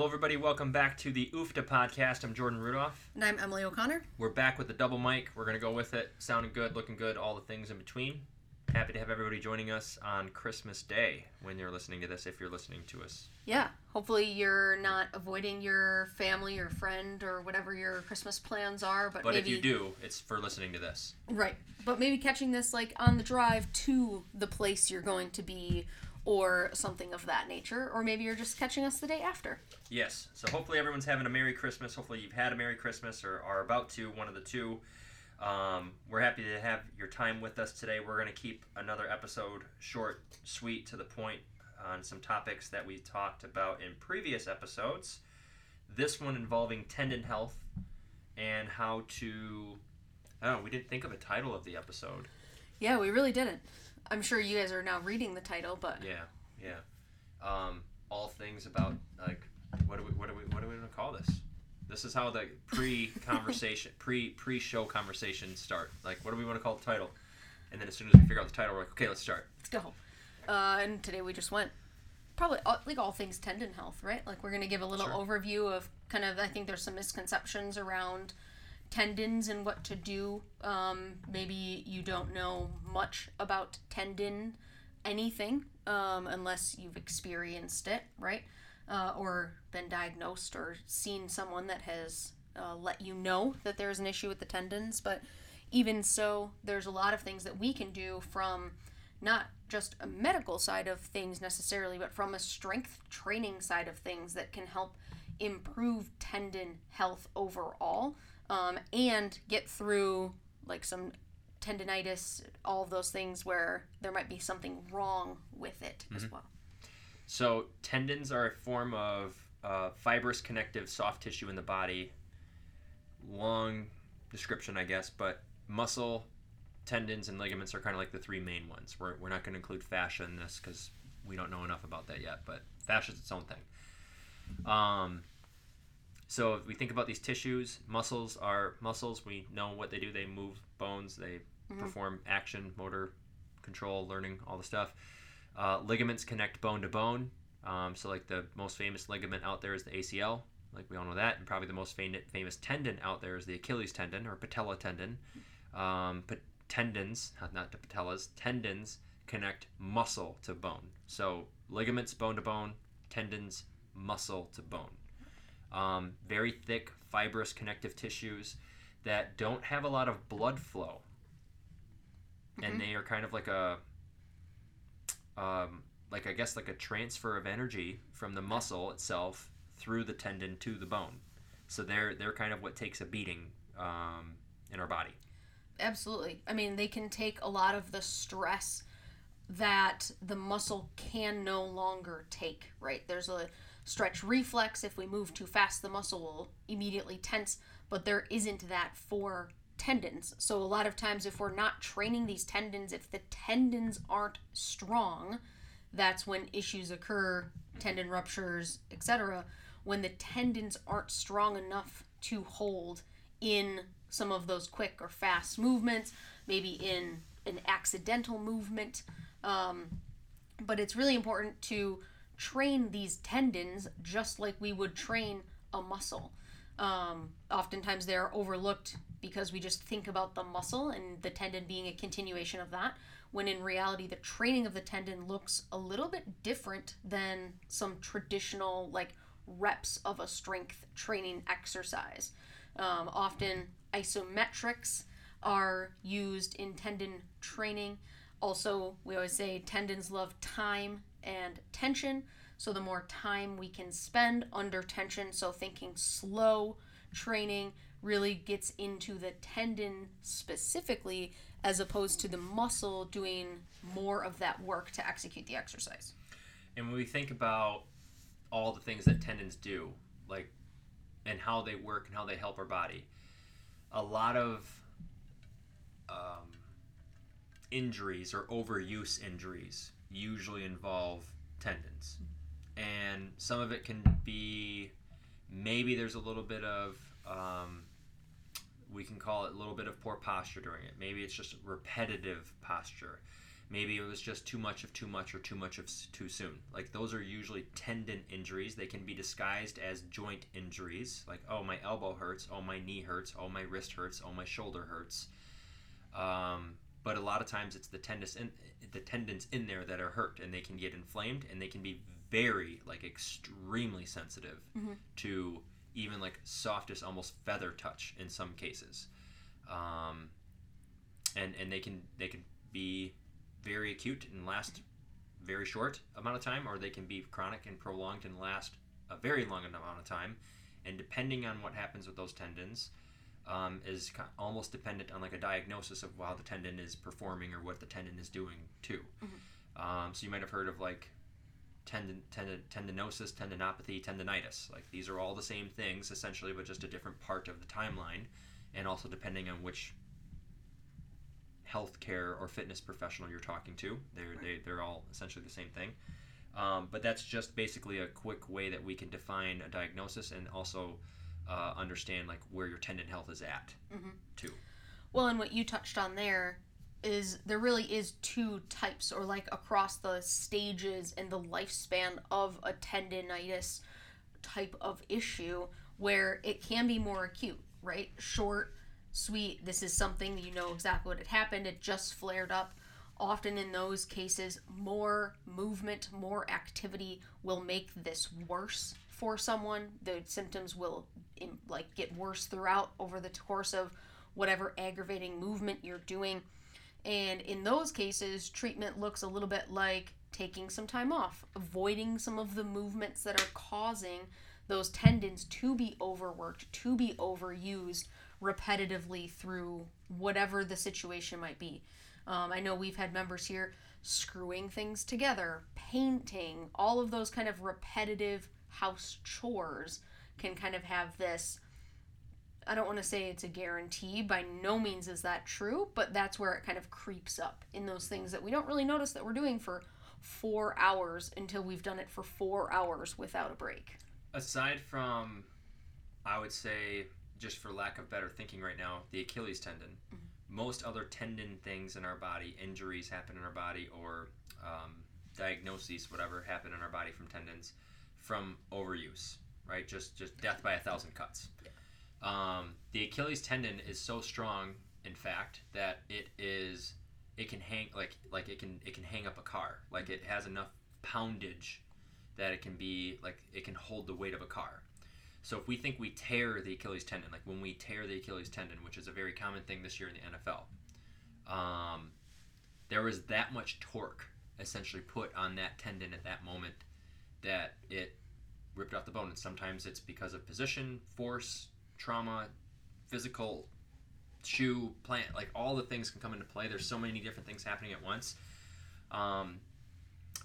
Hello, everybody. Welcome back to the UFTA podcast. I'm Jordan Rudolph. And I'm Emily O'Connor. We're back with the double mic. We're going to go with it. Sounding good, looking good, all the things in between. Happy to have everybody joining us on Christmas Day when you're listening to this, if you're listening to us. Yeah, hopefully you're not avoiding your family or friend or whatever your Christmas plans are, but, But maybe if you do, it's for listening to this. right, but maybe catching this like on the drive to the place you're going to be or something of that nature, or maybe you're just catching us the day after. Yes. So hopefully everyone's having a Merry Christmas. Hopefully you've had a Merry Christmas or are about to, one of the two. Um, we're happy to have your time with us today. We're going to keep another episode short, sweet, to the point on some topics that we talked about in previous episodes. This one involving tendon health and how to. Oh, we didn't think of a title of the episode. Yeah, we really didn't. I'm sure you guys are now reading the title, but Yeah, yeah. Um, all things about like what do we what do we what do we want to call this? This is how the pre-conversation, pre pre-show conversation start. Like, what do we want to call the title? And then as soon as we figure out the title, we're like, okay, let's start. let's go. Uh, and today we just went probably all, like all things tendon health, right? Like we're gonna give a little Sure. overview of kind of I think there's some misconceptions around tendons and what to do. Um, maybe you don't know much about tendon anything um, unless you've experienced it, right? Uh, or been diagnosed or seen someone that has uh, let you know that there's an issue with the tendons. But even so, there's a lot of things that we can do from not just a medical side of things necessarily, but from a strength training side of things that can help improve tendon health overall um, and get through like some tendonitis, all of those things where there might be something wrong with it as well. So tendons are a form of uh, fibrous connective soft tissue in the body. Long description, I guess, but muscle, tendons, and ligaments are kind of like the three main ones. We're, we're not going to include fascia in this because we don't know enough about that yet, but fascia is its own thing. Um, so if we think about these tissues, muscles are muscles. We know what they do. They move bones. They perform action, motor control, learning, all the stuff. Uh, ligaments connect bone to bone. Um, so, like the most famous ligament out there is the ACL. Like we all know that, and probably the most fam- famous tendon out there is the Achilles tendon or patella tendon. Um, but tendons, not the patellas, tendons connect muscle to bone. So ligaments bone to bone, tendons muscle to bone. Um, very thick, fibrous connective tissues that don't have a lot of blood flow, and they are kind of like a um, like I guess like a transfer of energy from the muscle itself through the tendon to the bone. So they're they're kind of what takes a beating um, in our body. Absolutely. I mean, they can take a lot of the stress that the muscle can no longer take, right? There's a stretch reflex. If we move too fast, the muscle will immediately tense, but there isn't that for tendons. So, a lot of times, if we're not training these tendons, if the tendons aren't strong, that's when issues occur tendon ruptures, etc. When the tendons aren't strong enough to hold in some of those quick or fast movements, maybe in an accidental movement. Um, but it's really important to train these tendons just like we would train a muscle. Um, oftentimes they're overlooked because we just think about the muscle and the tendon being a continuation of that, when in reality, the training of the tendon looks a little bit different than some traditional, like, reps of a strength training exercise. Um, often, isometrics are used in tendon training. Also, we always say tendons love time and tension. So, the more time we can spend under tension, so thinking slow training really gets into the tendon specifically, as opposed to the muscle doing more of that work to execute the exercise. And when we think about all the things that tendons do, like, and how they work and how they help our body. A lot of um, injuries or overuse injuries usually involve tendons. And some of it can be maybe there's a little bit of, um, we can call it a little bit of poor posture during it. Maybe it's just repetitive posture. Maybe it was just too much of too much or too much of too soon. Like those are usually tendon injuries. They can be disguised as joint injuries. Like, oh, my elbow hurts. Oh, my knee hurts. Oh, my wrist hurts. Oh, my shoulder hurts. Um, but a lot of times it's the tendons in the tendons in there that are hurt, and they can get inflamed, and they can be very like extremely sensitive Mhm. to even like softest, almost feather touch in some cases. Um, and and they can they can be very acute and last very short amount of time, or they can be chronic and prolonged and last a very long amount of time. And depending on what happens with those tendons, um, is almost dependent on like a diagnosis of how the tendon is performing or what the tendon is doing too. Um, so you might have heard of like tendon, tendon tendinosis, tendinopathy, tendonitis. Like these are all the same things essentially, but just a different part of the timeline, and also depending on which healthcare or fitness professional you're talking to, they're they, they're all essentially the same thing. Um, but that's just basically a quick way that we can define a diagnosis and also uh, understand like where your tendon health is at Mhm. too. Well, and what you touched on there is there really is two types, or like across the stages and the lifespan of a tendonitis type of issue, where it can be more acute, right? Short, sweet, this is something you know exactly what had happened, it just flared up. Often in those cases, more movement, more activity will make this worse for someone. The symptoms will like get worse throughout over the course of whatever aggravating movement you're doing. And in those cases, treatment looks a little bit like taking some time off, avoiding some of the movements that are causing those tendons to be overworked, to be overused repetitively through whatever the situation might be. Um, I know we've had members here screwing things together, painting, all of those kind of repetitive house chores can kind of have this I don't want to say it's a guarantee. By no means is that true, but that's where it kind of creeps up in those things that we don't really notice that we're doing for four hours until we've done it for four hours without a break. Aside from, I would say, just for lack of better thinking right now, the Achilles tendon. Mm-hmm. Most other tendon things in our body, injuries happen in our body, or um, diagnoses, whatever, happen in our body from tendons from overuse, right? Just just death by a thousand cuts. Um, the Achilles tendon is so strong, in fact, that it is it can hang like like it can it can hang up a car. Like it has enough poundage that it can be like it can hold the weight of a car. So if we think we tear the Achilles tendon, like when we tear the Achilles tendon, which is a very common thing this year in the NFL, um, there was that much torque essentially put on that tendon at that moment that it ripped off the bone. And sometimes it's because of position, force, trauma, physical, shoe, plant, like all the things can come into play. There's so many different things happening at once. Um,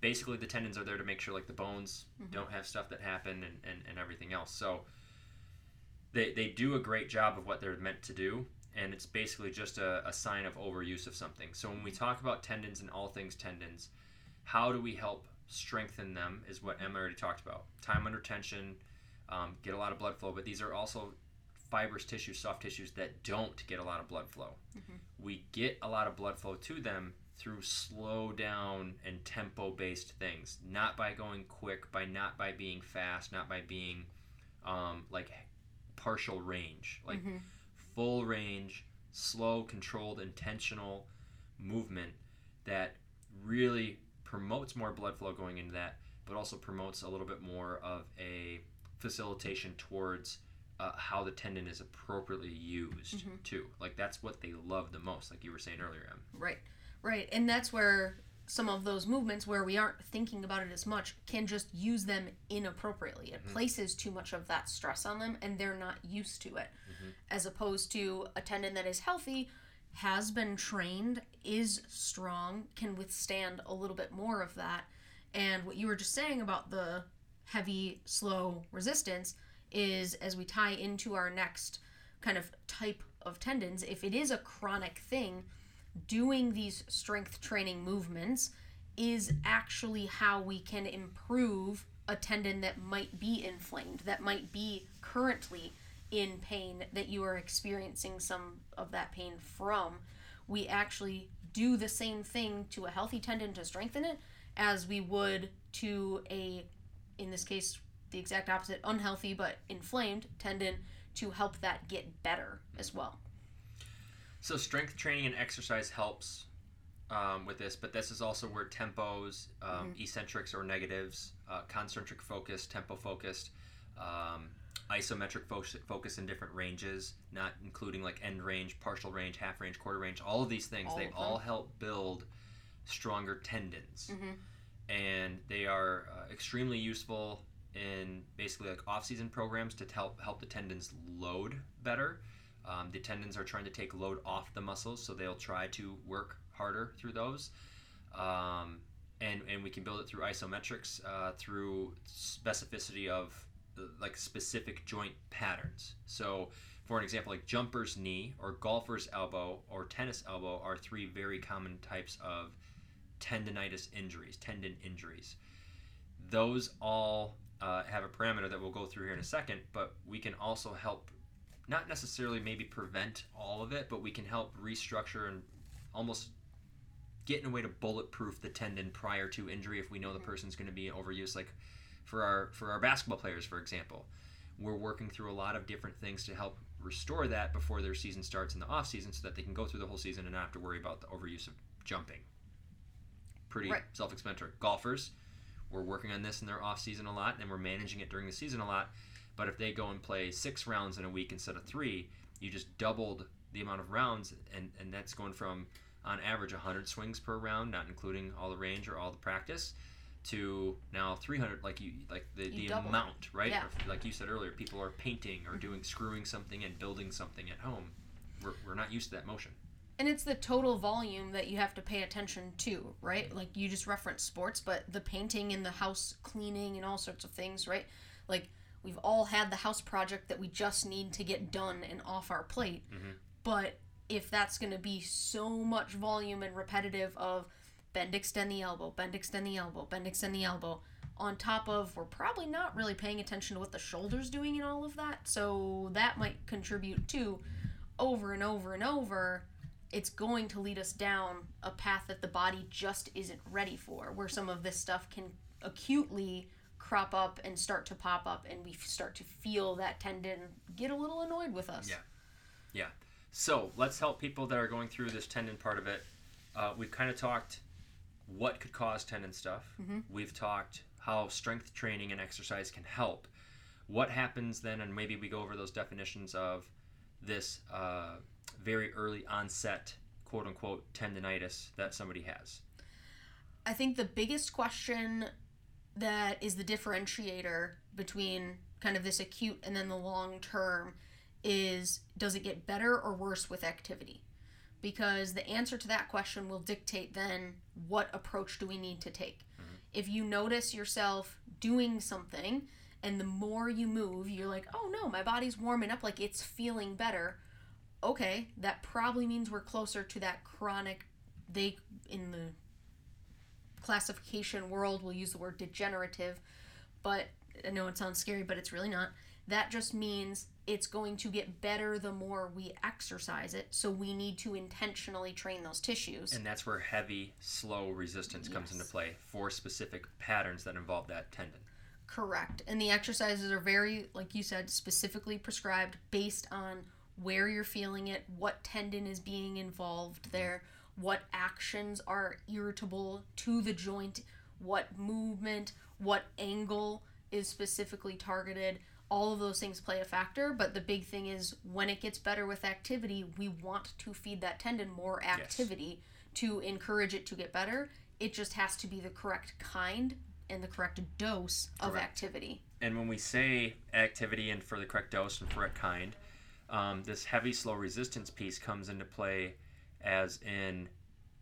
basically, the tendons are there to make sure like the bones Mhm. don't have stuff that happen and, and, and everything else. So they, they do a great job of what they're meant to do. And it's basically just a, a sign of overuse of something. So when we talk about tendons and all things tendons, how do we help strengthen them is what Emma already talked about. Time under tension, um, get a lot of blood flow, but these are also fibrous tissues, soft tissues that don't get a lot of blood flow. Mhm. We get a lot of blood flow to them through slow down and tempo based things, not by going quick, by not by being fast, not by being um, like partial range, like Mhm. full range, slow, controlled, intentional movement that really promotes more blood flow going into that, but also promotes a little bit more of a facilitation towards uh, how the tendon is appropriately used Mhm. too. Like that's what they love the most, like you were saying earlier. Em. Right, right. And that's where some of those movements where we aren't thinking about it as much can just use them inappropriately. It Mhm. places too much of that stress on them and they're not used to it. Mhm. As opposed to a tendon that is healthy, has been trained, is strong, can withstand a little bit more of that. And what you were just saying about the heavy, slow resistance is as we tie into our next kind of type of tendons, if it is a chronic thing, doing these strength training movements is actually how we can improve a tendon that might be inflamed, that might be currently in pain, that you are experiencing some of that pain from. We actually do the same thing to a healthy tendon to strengthen it as we would to a, in this case, the exact opposite, unhealthy but inflamed tendon to help that get better as well. So strength training and exercise helps um, with this, but this is also where tempos, um, mm-hmm. eccentrics or negatives, uh, concentric focus, tempo focused, um, isometric focus, focus in different ranges, not including like end range, partial range, half range, quarter range, all of these things, all they all help build stronger tendons. Mm-hmm. And they are uh, extremely useful in basically like off-season programs to help help the tendons load better. Um, the tendons are trying to take load off the muscles, so they'll try to work harder through those. Um, and, and we can build it through isometrics, uh, through specificity of uh, like specific joint patterns. So, for an example, like jumper's knee or golfer's elbow or tennis elbow are three very common types of tendonitis injuries, tendon injuries. Those all uh, have a parameter that we'll go through here in a second, but we can also help, not necessarily maybe prevent all of it, but we can help restructure and almost get in a way to bulletproof the tendon prior to injury if we know the mm-hmm. person's going to be overuse. Like for our for our basketball players, for example, we're working through a lot of different things to help restore that before their season starts in the off season, so that they can go through the whole season and not have to worry about the overuse of jumping. Pretty right. self-explanatory. Golfers we're working on this in their off season a lot, and we're managing it during the season a lot. But if they go and play six rounds in a week instead of three, you just doubled the amount of rounds, and, and that's going from on average 100 swings per round, not including all the range or all the practice, to now 300 like you like the, you the amount right yeah. like you said earlier people are painting or mm-hmm. doing screwing something and building something at home we're, we're not used to that motion and it's the total volume that you have to pay attention to, right? Like you just referenced sports, but the painting and the house cleaning and all sorts of things, right? Like we've all had the house project that we just need to get done and off our plate. Mm-hmm. But if that's going to be so much volume and repetitive of bend, extend the elbow, bend, extend the elbow, bend, extend the elbow, on top of we're probably not really paying attention to what the shoulder's doing and all of that. So that might contribute to over and over and over it's going to lead us down a path that the body just isn't ready for, where some of this stuff can acutely crop up and start to pop up, and we start to feel that tendon get a little annoyed with us. Yeah. Yeah. So let's help people that are going through this tendon part of it. Uh, we've kind of talked what could cause tendon stuff. Mm-hmm. We've talked how strength training and exercise can help. What happens then, and maybe we go over those definitions of this uh, very early onset quote unquote tendonitis that somebody has? I think the biggest question that is the differentiator between kind of this acute and then the long term is does it get better or worse with activity? Because the answer to that question will dictate then what approach do we need to take. Mm-hmm. If you notice yourself doing something and the more you move, you're like, oh no, my body's warming up, like it's feeling better okay, that probably means we're closer to that chronic. They in the classification world will use the word degenerative, but I know it sounds scary, but it's really not. That just means it's going to get better the more we exercise it. So we need to intentionally train those tissues. And that's where heavy, slow resistance yes. comes into play for specific patterns that involve that tendon. Correct. And the exercises are very, like you said, specifically prescribed based on where you're feeling it, what tendon is being involved there, what actions are irritable to the joint, what movement, what angle is specifically targeted. All of those things play a factor, but the big thing is when it gets better with activity, we want to feed that tendon more activity yes. to encourage it to get better. It just has to be the correct kind and the correct dose correct. of activity. And when we say activity and for the correct dose and correct kind, um, this heavy slow resistance piece comes into play as in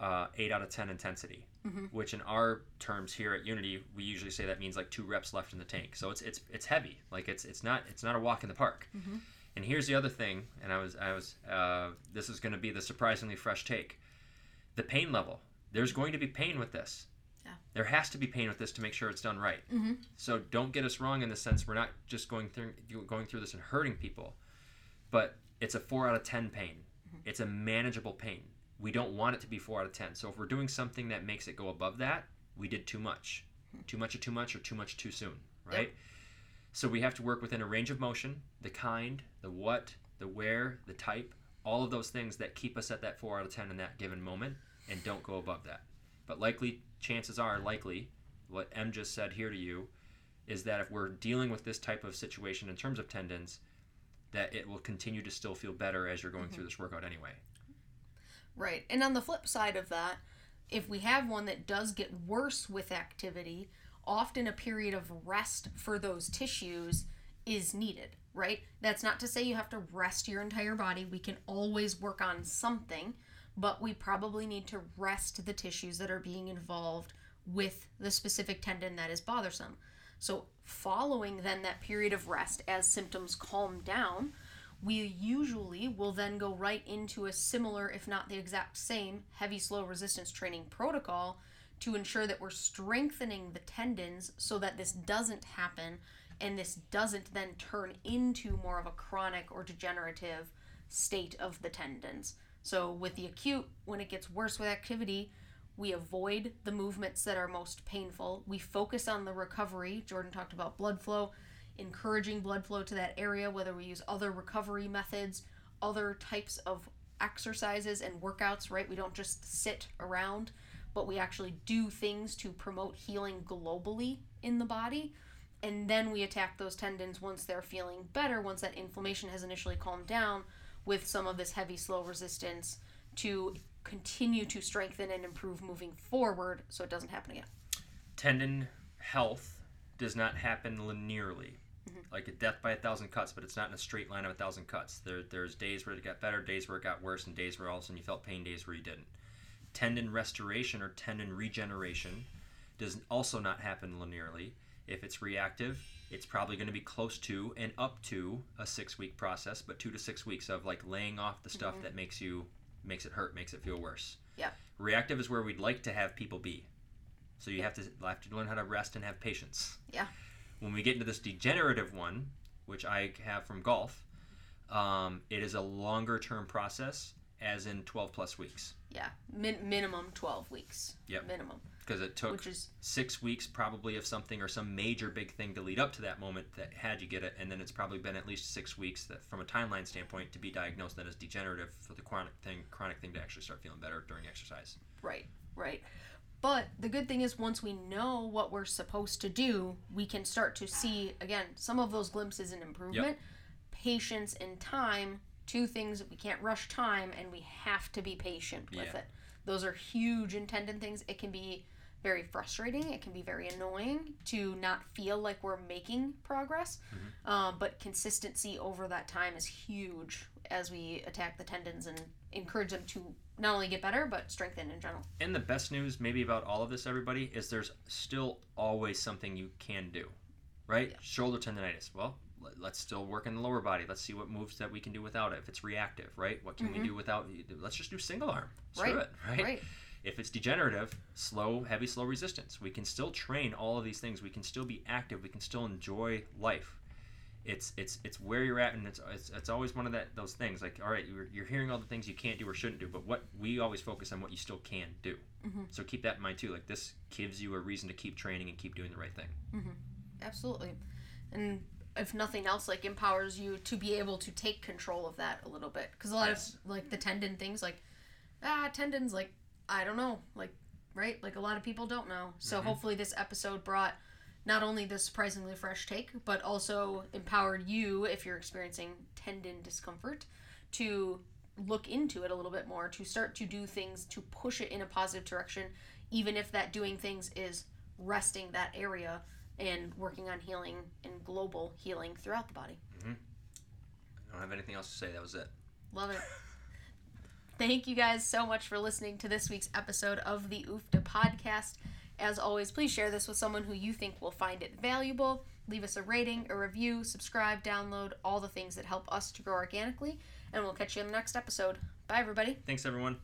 uh, 8 out of 10 intensity, which in our terms here at Unity, we usually say that means like two reps left in the tank. So it's it's it's heavy. Like it's it's not it's not a walk in the park. And here's the other thing, and I was I was uh, this is going to be the surprisingly fresh take. The pain level. There's going to be pain with this. Yeah. There has to be pain with this to make sure it's done right. Mm-hmm. So don't get us wrong in the sense we're not just going through going through this and hurting people, but it's a four out of ten pain. Mm-hmm. It's a manageable pain. We don't want it to be four out of ten. So if we're doing something that makes it go above that, we did too much. Mm-hmm. Too much or too much or too much too soon, right? Yep. So we have to work within a range of motion, the kind, the what, the where, the type, all of those things that keep us at that four out of ten in that given moment and don't go above that. But likely, chances are, likely, what Em just said here to you is that if we're dealing with this type of situation in terms of tendons, that it will continue to still feel better as you're going through mm-hmm. this workout anyway. Right. And on the flip side of that, if we have one that does get worse with activity, often a period of rest for those tissues is needed, right? That's not to say you have to rest your entire body. We can always work on something, but we probably need to rest the tissues that are being involved with the specific tendon that is bothersome. So, following then that period of rest as symptoms calm down, we usually will then go right into a similar, if not the exact same, heavy slow resistance training protocol to ensure that we're strengthening the tendons so that this doesn't happen and this doesn't then turn into more of a chronic or degenerative state of the tendons. So, with the acute, when it gets worse with activity, we avoid the movements that are most painful. We focus on the recovery. Jordan talked about blood flow, encouraging blood flow to that area, whether we use other recovery methods, other types of exercises and workouts, right? We don't just sit around, but we actually do things to promote healing globally in the body. And then we attack those tendons once they're feeling better, once that inflammation has initially calmed down with some of this heavy, slow resistance to continue to strengthen and improve moving forward so it doesn't happen again. Tendon health does not happen linearly. Mm-hmm. Like a death by a thousand cuts, but it's not in a straight line of a thousand cuts. There, there's days where it got better, days where it got worse, and days where all of a sudden you felt pain, days where you didn't. Tendon restoration or tendon regeneration does also not happen linearly. If it's reactive, it's probably going to be close to and up to a six week process, but two to six weeks of like laying off the stuff mm-hmm. that makes you makes it hurt, makes it feel worse. Yeah. Reactive is where we'd like to have people be. So you have to have to learn how to rest and have patience. Yeah. When we get into this degenerative one, which I have from golf, um, it is a longer term process, as in 12 plus weeks, Yeah, min- minimum 12 weeks. Yep. Minimum, because it took which is six weeks probably of something or some major big thing to lead up to that moment that had you get it, and then it's probably been at least six weeks that, from a timeline standpoint, to be diagnosed that as degenerative for the chronic thing, chronic thing to actually start feeling better during exercise. right, right. But the good thing is, once we know what we're supposed to do, we can start to see again some of those glimpses in improvement. Patience and time, two things that we can't rush time, and we have to be patient with Yeah. it. Those are huge tendon things. It can be very frustrating. It can be very annoying to not feel like we're making progress. Um, but consistency over that time is huge as we attack the tendons and encourage them to not only get better but strengthen in general. And the best news, maybe about all of this, everybody, is there's still always something you can do, right? Yeah. Shoulder tendonitis. Well, let's still work in the lower body. Let's see what moves that we can do without it. If it's reactive, right? What can we mm-hmm. do without? Let's just do single arm. Screw Right. it, right? Right. If it's degenerative, slow, heavy, slow resistance. We can still train all of these things. We can still be active. We can still enjoy life. It's it's it's where you're at, and it's it's, it's always one of that those things. Like, all right, you're, you're hearing all the things you can't do or shouldn't do, but what we always focus on what you still can do. Mm-hmm. So keep that in mind too. Like this gives you a reason to keep training and keep doing the right thing. Mm-hmm. Absolutely. And if nothing else, like empowers you to be able to take control of that a little bit. Because a lot Yes. of like the tendon things, like ah tendons, like I don't know, like right, like a lot of people don't know. So hopefully this episode brought not only the surprisingly fresh take, but also empowered you if you're experiencing tendon discomfort to look into it a little bit more, to start to do things to push it in a positive direction, even if that doing things is resting that area and working on healing and global healing throughout the body. Mm-hmm. I don't have anything else to say. That was it. Love it. Thank you guys so much for listening to this week's episode of the UFTA podcast. As always, please share this with someone who you think will find it valuable. Leave us a rating, a review, subscribe, download, all the things that help us to grow organically. And we'll catch you in the next episode. Bye, everybody. Thanks, everyone.